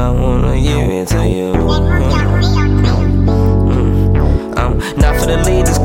I wanna give it to you. Mm. I'm not for the leaders.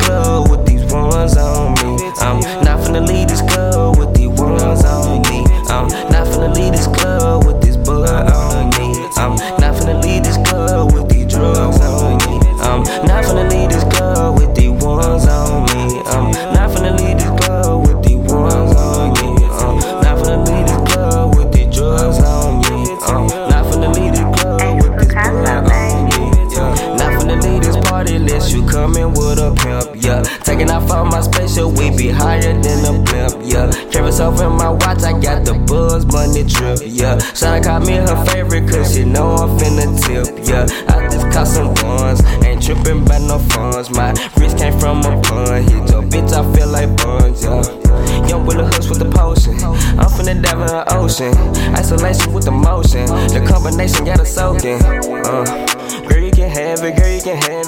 Taking off on my spaceship, we be higher than a blimp, yeah. Travis over my watch, I got the buzz money trip, yeah. Shawty call me her favorite, cause she know I'm finna tip, yeah. I just caught some ones, ain't tripping by no funds. My wrist came from a bun, hit your bitch, I feel like buns, yeah. Young Willie Hooks with the potion. I'm finna dive in the ocean. Isolation with the motion. The combination got us soaking. Uh,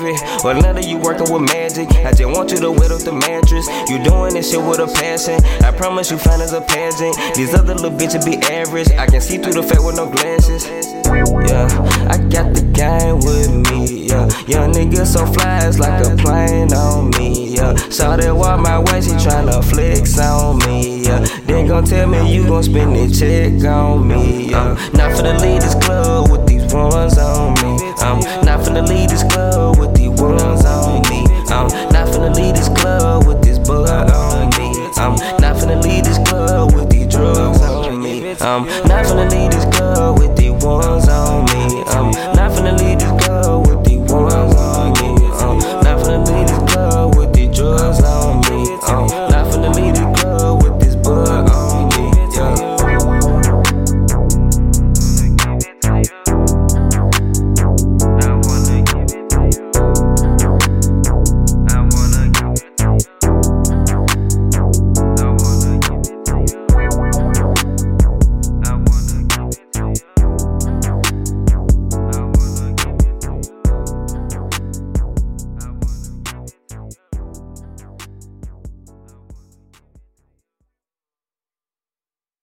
it. Well, none of you working with magic. I just want you to wet up the mattress. You doing this shit with a passion. I promise you, fine as a pageant. These other little bitches be average. I can see through the fake with no glasses. Yeah, I got the game with me. Yeah, young nigga so fly, it's like a plane on me. Yeah, saw that walk my way, she tryna flex on me. Yeah, then gon' tell me you gon' spend the check on me. Yeah, not finna lead this club with these ones on me. I'm not finna lead this club I'm not finna leave this club with these drugs on me. I'm not finna leave this club with these ones on me. I'm